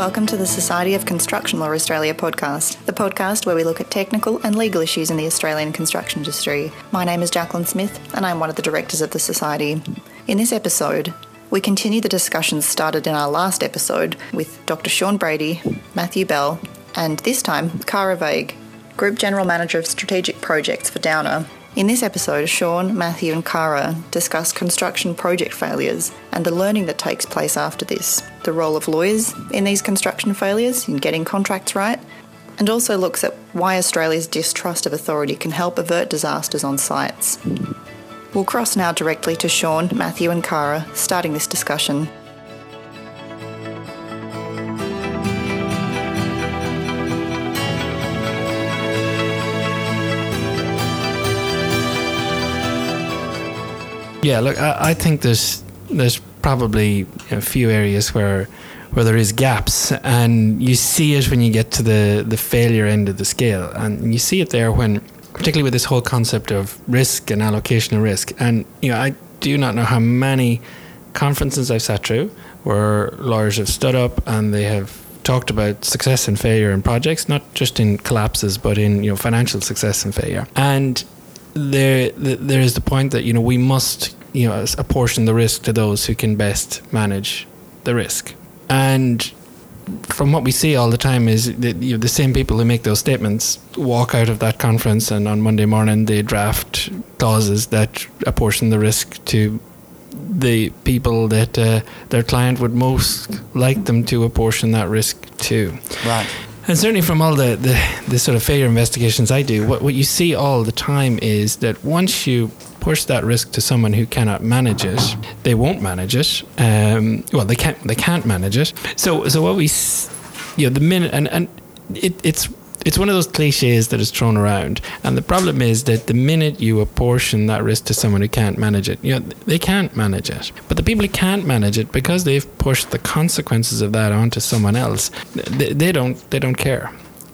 welcome to the Society of Construction Law Australia podcast, the podcast where we look at technical and legal issues in the Australian construction industry. My name is Jacqueline Smith, and I'm one of the directors of the Society. In this episode, we continue the discussions started in our last episode with Dr. Sean Brady, Matthew Bell, and this time, Cara Vague, Group General Manager of Strategic Projects for Downer, in this episode, Sean, Matthew, and Kara discuss construction project failures and the learning that takes place after this, the role of lawyers in these construction failures in getting contracts right, and also looks at why Australia's distrust of authority can help avert disasters on sites. We'll cross now directly to Sean, Matthew, and Kara starting this discussion. Yeah, look, I, I think there's there's probably a few areas where where there is gaps, and you see it when you get to the the failure end of the scale, and you see it there when, particularly with this whole concept of risk and allocation of risk, and you know, I do not know how many conferences I've sat through where lawyers have stood up and they have talked about success and failure in projects, not just in collapses, but in you know financial success and failure, and there there is the point that you know we must you know apportion the risk to those who can best manage the risk and from what we see all the time is that you know, the same people who make those statements walk out of that conference and on Monday morning they draft clauses that apportion the risk to the people that uh, their client would most like them to apportion that risk to. Right. And certainly from all the, the, the sort of failure investigations I do, what, what you see all the time is that once you push that risk to someone who cannot manage it, they won't manage it. Um, well, they can't they can't manage it. So so what we, you know, the minute and and it, it's it's one of those cliches that is thrown around. And the problem is that the minute you apportion that risk to someone who can't manage it, you know, they can't manage it. But the people who can't manage it, because they've pushed the consequences of that onto someone else, they, they don't they don't care.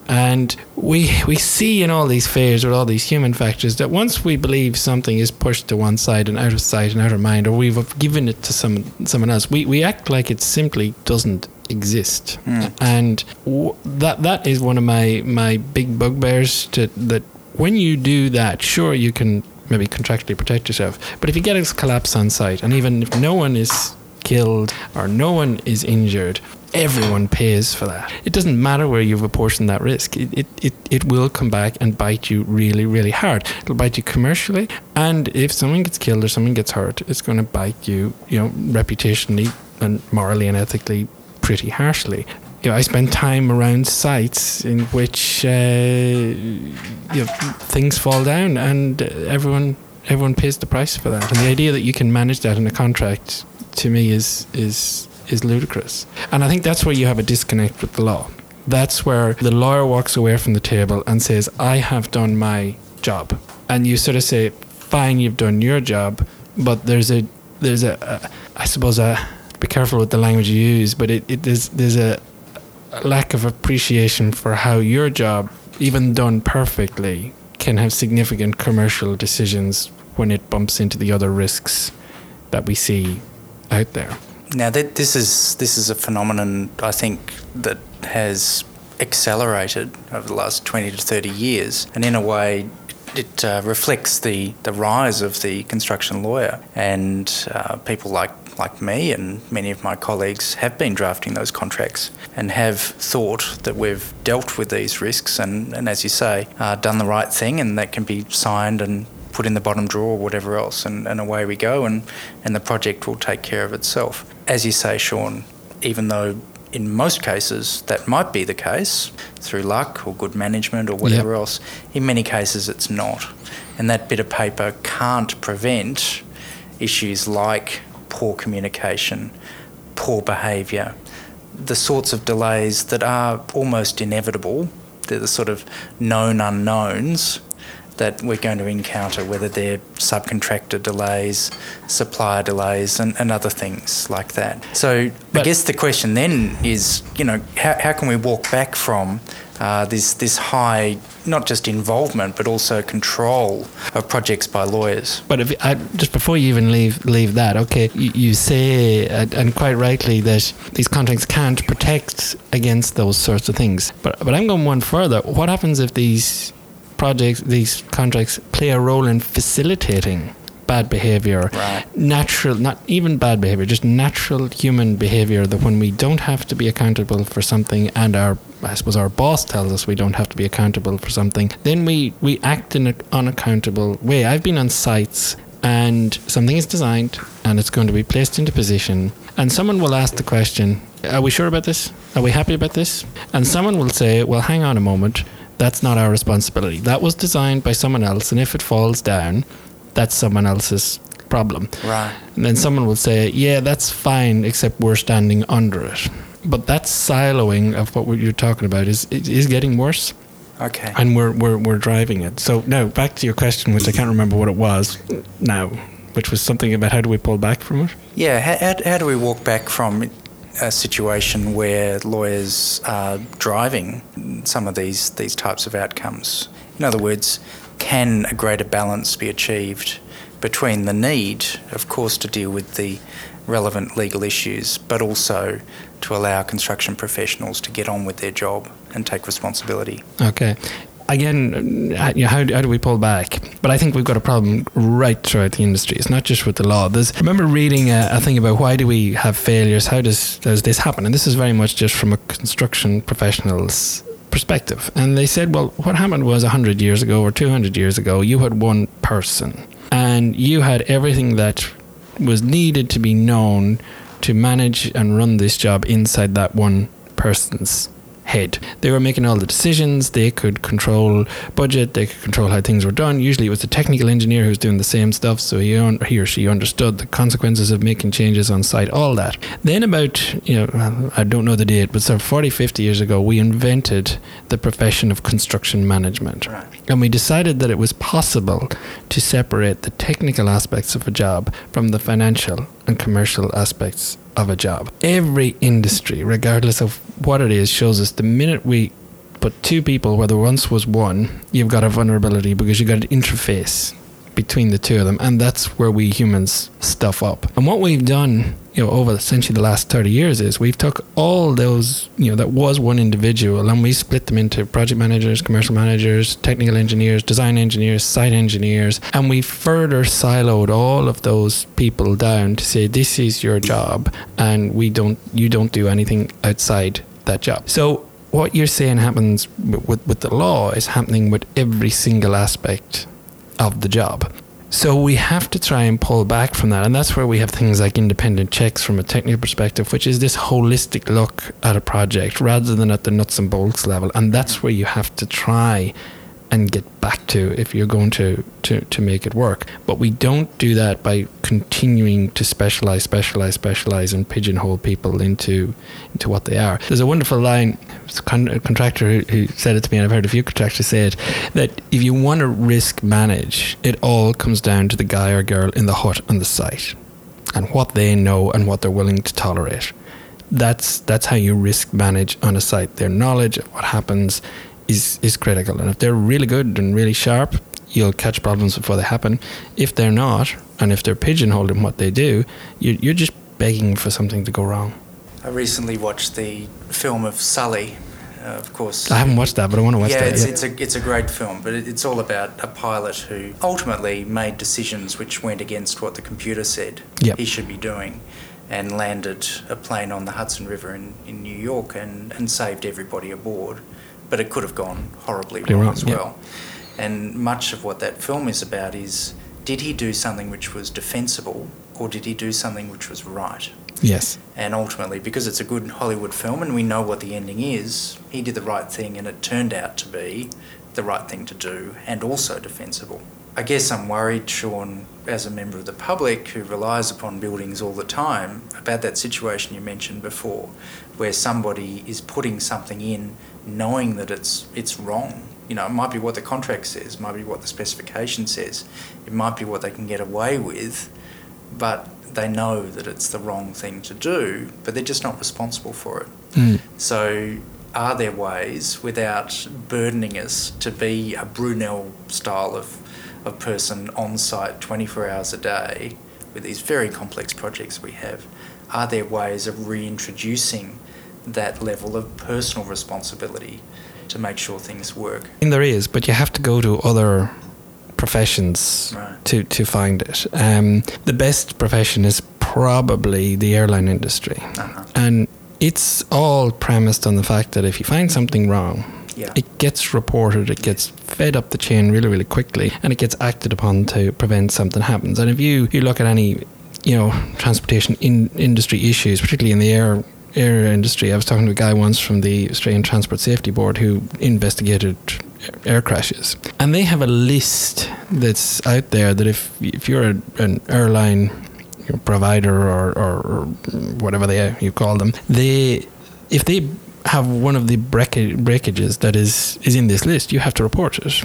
And we we see in all these fears with all these human factors that once we believe something is pushed to one side and out of sight and out of mind, or we've given it to some someone else, we, we act like it simply doesn't exist. Mm. And w- that that is one of my my big bugbears to that when you do that, sure you can maybe contractually protect yourself, but if you get a collapse on site and even if no one is killed or no one is injured, everyone pays for that. It doesn't matter where you've apportioned that risk. It, it, it, it will come back and bite you really, really hard. It'll bite you commercially. And if someone gets killed or someone gets hurt, it's going to bite you, you know, reputationally and morally and ethically pretty harshly. You know, I spend time around sites in which uh, you know, things fall down and everyone everyone pays the price for that. And the idea that you can manage that in a contract to me is is is ludicrous. And I think that's where you have a disconnect with the law. That's where the lawyer walks away from the table and says, I have done my job. And you sort of say, fine, you've done your job, but there's a, there's a, a I suppose, a, be careful with the language you use, but it, it there's, there's a, a lack of appreciation for how your job, even done perfectly, can have significant commercial decisions when it bumps into the other risks that we see out there. Now, this is this is a phenomenon I think that has accelerated over the last twenty to thirty years, and in a way, it uh, reflects the, the rise of the construction lawyer. And uh, people like like me and many of my colleagues have been drafting those contracts and have thought that we've dealt with these risks and, and as you say, uh, done the right thing and that can be signed and put in the bottom drawer or whatever else, and, and away we go, and, and the project will take care of itself. As you say, Sean, even though in most cases that might be the case through luck or good management or whatever yep. else, in many cases it's not. And that bit of paper can't prevent issues like poor communication, poor behaviour, the sorts of delays that are almost inevitable. They're the sort of known unknowns that we're going to encounter, whether they're subcontractor delays, supplier delays, and, and other things like that. So But- I guess the question then is, you know, how, how can we walk back from uh, this this high, not just involvement, but also control of projects by lawyers? But if I, just before you even leave leave that, okay, you, you say uh, and quite rightly that these contracts can't protect against those sorts of things. But but I'm going one further. What happens if these projects, these contracts, play a role in facilitating bad behavior, Right. natural, not even bad behavior, just natural human behavior that when we don't have to be accountable for something and our, I suppose our boss tells us we don't have to be accountable for something, then we, we act in an unaccountable way. I've been on sites and something is designed and it's going to be placed into position and someone will ask the question, are we sure about this? Are we happy about this? And someone will say, well, hang on a moment. That's not our responsibility. That was designed by someone else, and if it falls down, that's someone else's problem. Right. And then someone will say, yeah, that's fine, except we're standing under it. But that siloing of what you're talking about is is getting worse, Okay. and we're, we're, we're driving it. So now back to your question, which I can't remember what it was now, which was something about how do we pull back from it? Yeah, how, how, how do we walk back from a situation where lawyers are driving some of these, these types of outcomes? In other words, can a greater balance be achieved between the need, of course, to deal with the relevant legal issues, but also to allow construction professionals to get on with their job and take responsibility? Okay. Again, uh, you know, how, how do we pull back? But I think we've got a problem right throughout the industry. It's not just with the law. There's, remember reading a, a thing about why do we have failures? How does, does this happen? And this is very much just from a construction professional's perspective. And they said, well, what happened was 100 years ago or 200 years ago, you had one person and you had everything that was needed to be known to manage and run this job inside that one person's head. They were making all the decisions. They could control budget. They could control how things were done. Usually, it was the technical engineer who was doing the same stuff, so he, un- he or she understood the consequences of making changes on site. All that. Then, about you know, I don't know the date, but sort of 40, 50 years ago, we invented the profession of construction management, Right. and we decided that it was possible to separate the technical aspects of a job from the financial and commercial aspects of a job. Every industry, regardless of what it is, shows us the minute we put two people where there once was one, you've got a vulnerability because you've got an interface between the two of them, and that's where we humans stuff up. And what we've done, you know, over essentially the last thirty years is we've took all those, you know, that was one individual, and we split them into project managers, commercial managers, technical engineers, design engineers, site engineers, and we further siloed all of those people down to say this is your job, and we don't, you don't do anything outside that job. So what you're saying happens with, with the law is happening with every single aspect of the job. So we have to try and pull back from that. And that's where we have things like independent checks from a technical perspective, which is this holistic look at a project rather than at the nuts and bolts level. And that's where you have to try and get back to if you're going to, to, to make it work. But we don't do that by continuing to specialize, specialize, specialize, and pigeonhole people into into what they are. There's a wonderful line. A, contractor who, who said it to me, and I've heard a few contractors say it that if you want to risk manage, it all comes down to the guy or girl in the hut on the site and what they know and what they're willing to tolerate. That's that's how you risk manage on a site. Their knowledge of what happens is is critical, and if they're really good and really sharp, you'll catch problems before they happen. If they're not, and if they're pigeonholed in what they do, you, you're just begging for something to go wrong. I recently watched the film of Sully, uh, of course. I haven't watched that, but I want to watch yeah, that. it's, yeah. it's a it's a great film, but it, it's all about a pilot who ultimately made decisions which went against what the computer said Yep. he should be doing, and landed a plane on the Hudson River in, in New York and, and saved everybody aboard. But it could have gone horribly wrong, wrong, as yeah. well. And much of what that film is about is did he do something which was defensible or did he do something which was right? yes. And ultimately, because it's a good Hollywood film and we know what the ending is, he did the right thing and it turned out to be the right thing to do and also defensible. I guess I'm worried, Sean, as a member of the public who relies upon buildings all the time, about that situation you mentioned before, where somebody is putting something in knowing that it's, it's wrong You know, it might be what the contract says, it might be what the specification says, it might be what they can get away with, but they know that it's the wrong thing to do, but they're just not responsible for it. Mm. So, are there ways without burdening us to be a Brunel style of, of person on site 24 hours a day with these very complex projects we have? Are there ways of reintroducing that level of personal responsibility to make sure things work? And there is, but you have to go to other professions Right. to, to find it. Um, the best profession is probably the airline industry. Uh-huh. And it's all premised on the fact that if you find something wrong, Yeah. it gets reported, it gets fed up the chain really, really quickly, and it gets acted upon to prevent something happens. And if you, you look at any, you know, transportation in, industry issues, particularly in the air air industry, I was talking to a guy once from the Australian Transport Safety Board who investigated air crashes, and they have a list that's out there that if if you're a, an airline provider or, or, whatever they you call them, they if they have one of the breaka- breakages that is is in this list, you have to report it.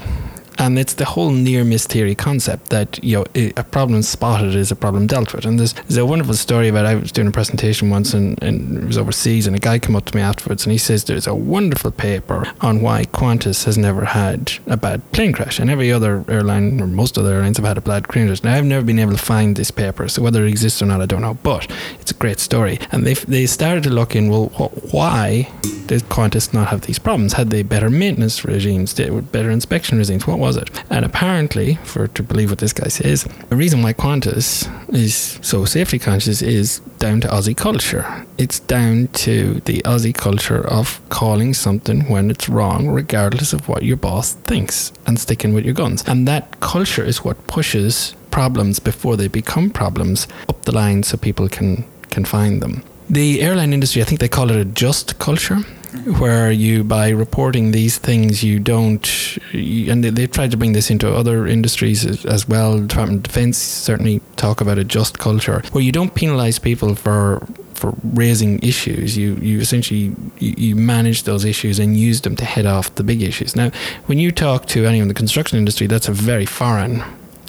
And it's the whole near miss theory concept that you know a problem spotted is a problem dealt with. And there's, there's a wonderful story about I was doing a presentation once and, and it was overseas, and a guy came up to me afterwards and he says there's a wonderful paper on why Qantas has never had a bad plane crash, and every other airline or most other airlines have had a bad plane crash. Now I've never been able to find this paper, so whether it exists or not, I don't know. But it's a great story, and they they started to look in. Well, wh- why did Qantas not have these problems? Had they better maintenance regimes? Did, better inspection regimes? What was it? And apparently, for to believe what this guy says, the reason why Qantas is so safety conscious is down to Aussie culture. It's down to the Aussie culture of calling something when it's wrong, regardless of what your boss thinks, and sticking with your guns. And that culture is what pushes problems before they become problems up the line so people can can find them. The airline industry, I think they call it a just culture, where you, by reporting these things, you don't, you, and they, they've tried to bring this into other industries as, as well. Department of Defense certainly talk about a just culture, where you don't penalize people for for raising issues. You you essentially you, you manage those issues and use them to head off the big issues. Now, when you talk to anyone in the construction industry, that's a very foreign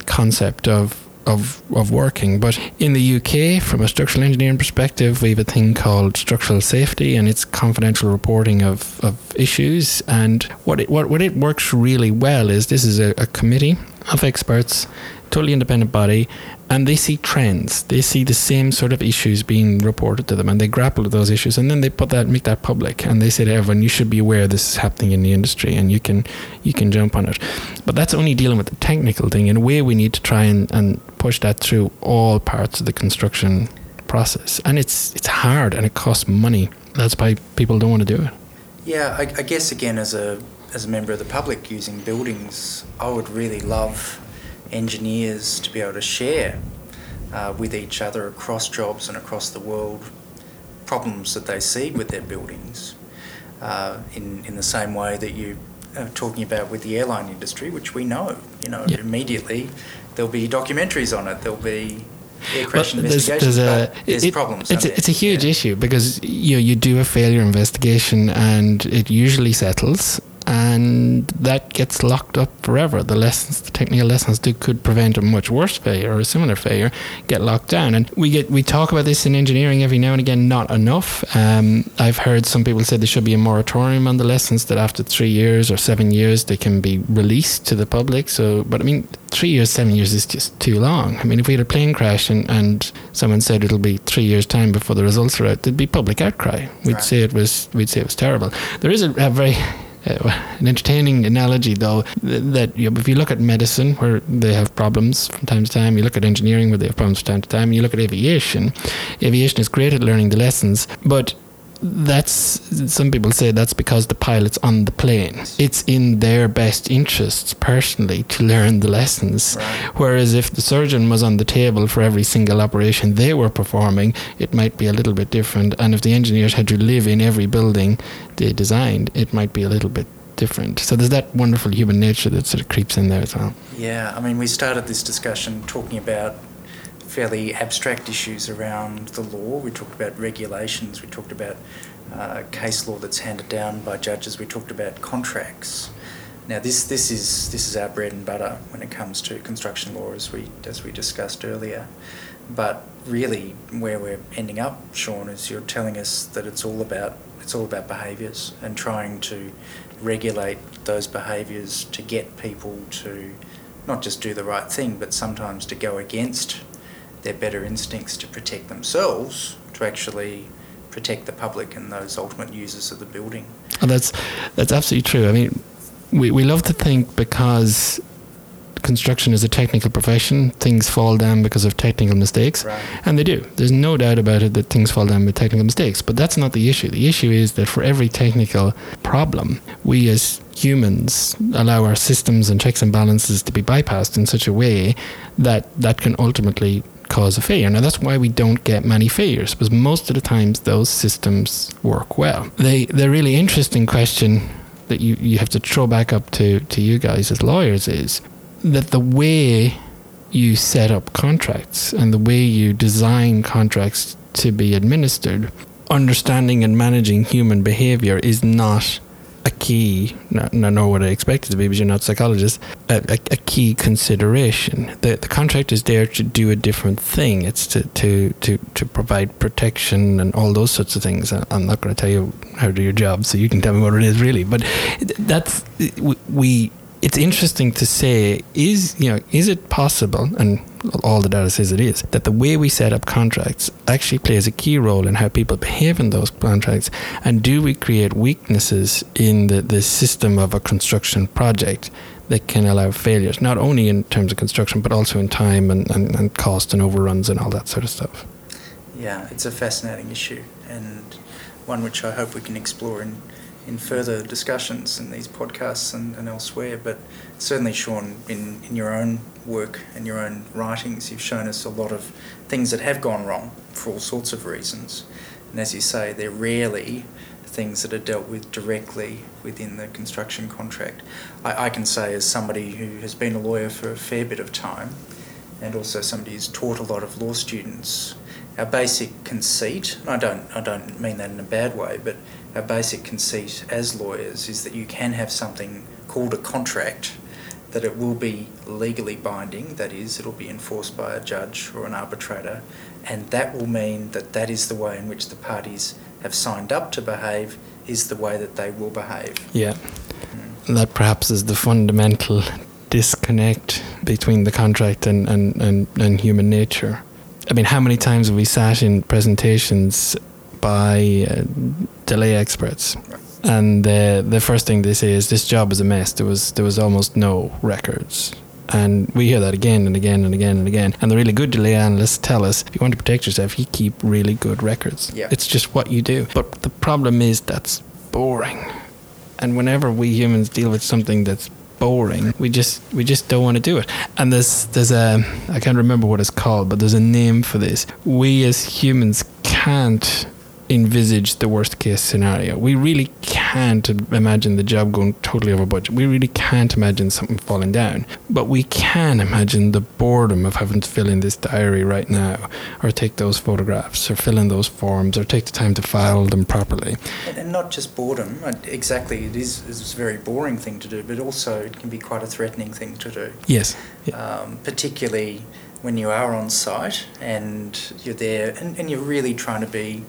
concept of of of working. But in the UK, from a structural engineering perspective, we have a thing called structural safety, and it's confidential reporting of, of issues. And what it what, what it works really well is this is a, a committee of experts, totally independent body, and they see trends. They see the same sort of issues being reported to them, and they grapple with those issues, and then they put that make that public, and they say to everyone, "You should be aware this is happening in the industry, and you can you can jump on it." But that's only dealing with the technical thing. In a way, we need to try and, and push that through all parts of the construction process, and it's it's hard and it costs money. That's why people don't want to do it. Yeah, I, I guess again, as a as a member of the public using buildings, I would really love engineers to be able to share uh, with each other across jobs and across the world problems that they see with their buildings. Uh, in in the same way that you are talking about with the airline industry, which we know, you know, Yeah. immediately there'll be documentaries on it. There'll be air crash Well, there's, investigations. there's a, but there's it- problems. It's a, it's a huge Yeah. issue because you know, you do a failure investigation and it usually settles and that gets locked up forever. The lessons, the technical lessons that could prevent a much worse failure or a similar failure get locked down. And we get we talk about this in engineering every now and again, not enough. Um, I've heard some people say there should be a moratorium on the lessons that after three years or seven years they can be released to the public. So, but I mean, three years, seven years is just too long. I mean, if we had a plane crash and, and someone said it'll be three years' time before the results are out, there'd be public outcry. We'd Right. say it was we'd say it was terrible. There is a, a very uh, an entertaining analogy though that you know, if you look at medicine where they have problems from time to time you look at engineering where they have problems from time to time you look at aviation aviation is great at learning the lessons but that's some people say that's because the pilot's on the plane. It's in their best interests personally to learn the lessons. Right. whereas if the surgeon was on the table for every single operation they were performing it might be a little bit different. And if the engineers had to live in every building they designed it might be a little bit different. So there's that wonderful human nature that sort of creeps in there as well. Yeah, I mean, we started this discussion talking about fairly abstract issues around the law. We talked about regulations, we talked about uh, case law that's handed down by judges, we talked about contracts. Now, this, this, is, this is our bread and butter when it comes to construction law, as we, as we discussed earlier. But really, where we're ending up, Sean, is you're telling us that it's all about it's all about behaviours and trying to regulate those behaviours to get people to not just do the right thing, but sometimes to go against their better instincts to protect themselves, to actually protect the public and those ultimate users of the building. Oh, that's that's absolutely true. I mean, we, we love to think because construction is a technical profession, things fall down because of technical mistakes. Right. And they do. There's no doubt about it that things fall down with technical mistakes. But that's not the issue. The issue is that for every technical problem, we as humans allow our systems and checks and balances to be bypassed in such a way that that can ultimately cause a failure. Now that's why we don't get many failures because most of the times those systems work well. The the really interesting question that you, you have to throw back up to, to you guys as lawyers is that the way you set up contracts and the way you design contracts to be administered, understanding and managing human behavior is not a key, not, not know what I expect it to be, because you're not a psychologist, a, a, a, key consideration. The, the contract is there to do a different thing. It's to, to, to, to provide protection and all those sorts of things. I'm not going to tell you how to do your job, so you can tell me what it is really. But that's, we it's interesting to say is you know is it possible and all the data says it is that the way we set up contracts actually plays a key role in how people behave in those contracts and do we create weaknesses in the, the system of a construction project that can allow failures not only in terms of construction but also in time and, and, and cost and overruns and all that sort of stuff? Yeah it's a fascinating issue and one which I hope we can explore in in further discussions in these podcasts and, and elsewhere. But certainly, Sean, in, in your own work and your own writings, you've shown us a lot of things that have gone wrong for all sorts of reasons. And as you say, they're rarely things that are dealt with directly within the construction contract. I, I can say, as somebody who has been a lawyer for a fair bit of time, and also somebody who's taught a lot of law students, our basic conceit, I don't, I don't mean that in a bad way, but our basic conceit as lawyers is that you can have something called a contract, that it will be legally binding, that is, it'll be enforced by a judge or an arbitrator, and that will mean that that is the way in which the parties have signed up to behave, is the way that they will behave. Yeah. Mm. That perhaps is the fundamental disconnect between the contract and, and, and, and human nature. I mean, how many times have we sat in presentations by uh, delay experts. And uh, the first thing they say is this job is a mess. There was there was almost no records. And we hear that again and again and again and again. And the really good delay analysts tell us if you want to protect yourself, you keep really good records. Yeah. It's just what you do. But the problem is that's boring. And whenever we humans deal with something that's boring, we just we just don't want to do it. And there's there's a I can't remember what it's called, but there's a name for this. We as humans can't envisage the worst case scenario. We really can't imagine the job going totally over budget. We really can't imagine something falling down. But we can imagine the boredom of having to fill in this diary right now, or take those photographs, or fill in those forms, or take the time to file them properly. And not just boredom, uh, exactly, it is, is a very boring thing to do, but also it can be quite a threatening thing to do. Yes. Yeah. Um, particularly when you are on site and you're there and, and you're really trying to be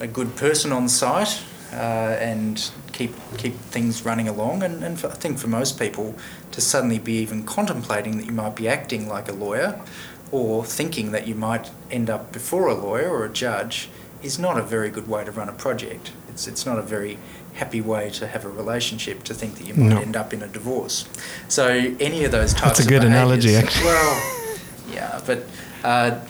a good person on site uh, and keep keep things running along. And, and for, I think for most people, to suddenly be even contemplating that you might be acting like a lawyer or thinking that you might end up before a lawyer or a judge is not a very good way to run a project. It's, it's not a very happy way to have a relationship to think that you might no. end up in a divorce. So any of those types That's a good analogy, actually. Well, yeah, but uh,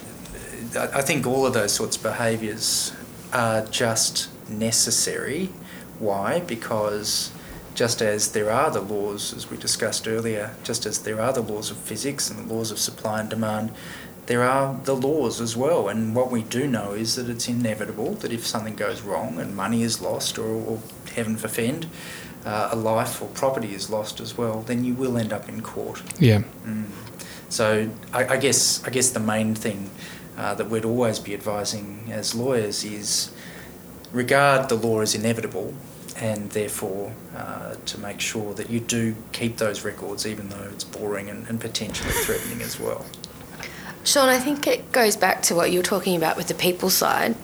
I think all of those sorts of behaviours are just necessary. Why? Because just as there are the laws, as we discussed earlier, just as there are the laws of physics and the laws of supply and demand, there are the laws as well. And what we do know is that it's inevitable that if something goes wrong and money is lost, or, or heaven forfend, uh, a life or property is lost as well, then you will end up in court. Yeah. Mm. So I, I guess I guess the main thing uh, that we'd always be advising as lawyers is regard the law as inevitable and therefore uh, to make sure that you do keep those records, even though it's boring and, and potentially threatening as well. Sean, I think it goes back to what you were talking about with the people side.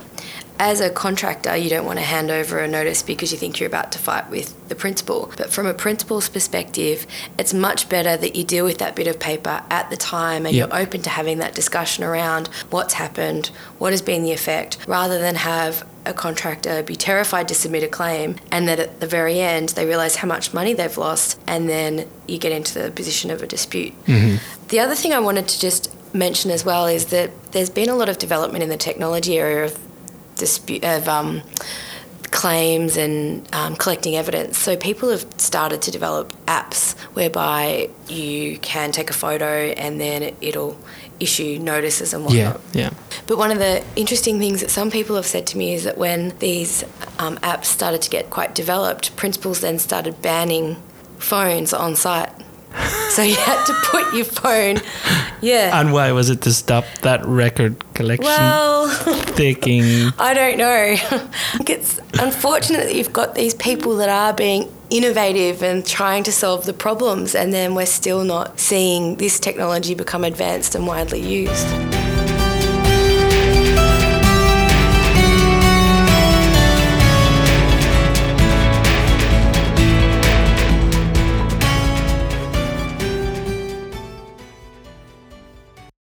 As a contractor, you don't want to hand over a notice because you think you're about to fight with the principal. But from a principal's perspective, it's much better that you deal with that bit of paper at the time and Yep. you're open to having that discussion around what's happened, what has been the effect, rather than have a contractor be terrified to submit a claim and that at the very end they realise how much money they've lost and then you get into the position of a dispute. Mm-hmm. The other thing I wanted to just mention as well is that there's been a lot of development in the technology area of dispute of um, claims and um, collecting evidence. So people have started to develop apps whereby you can take a photo and then it, it'll issue notices and whatnot. Yeah, yeah. But one of the interesting things that some people have said to me is that when these um, apps started to get quite developed, principals then started banning phones on site. So you had to put your phone, yeah. And why was it to stop that record collection well, thinking? I don't know. I think it's unfortunate that you've got these people that are being innovative and trying to solve the problems, and then we're still not seeing this technology become advanced and widely used.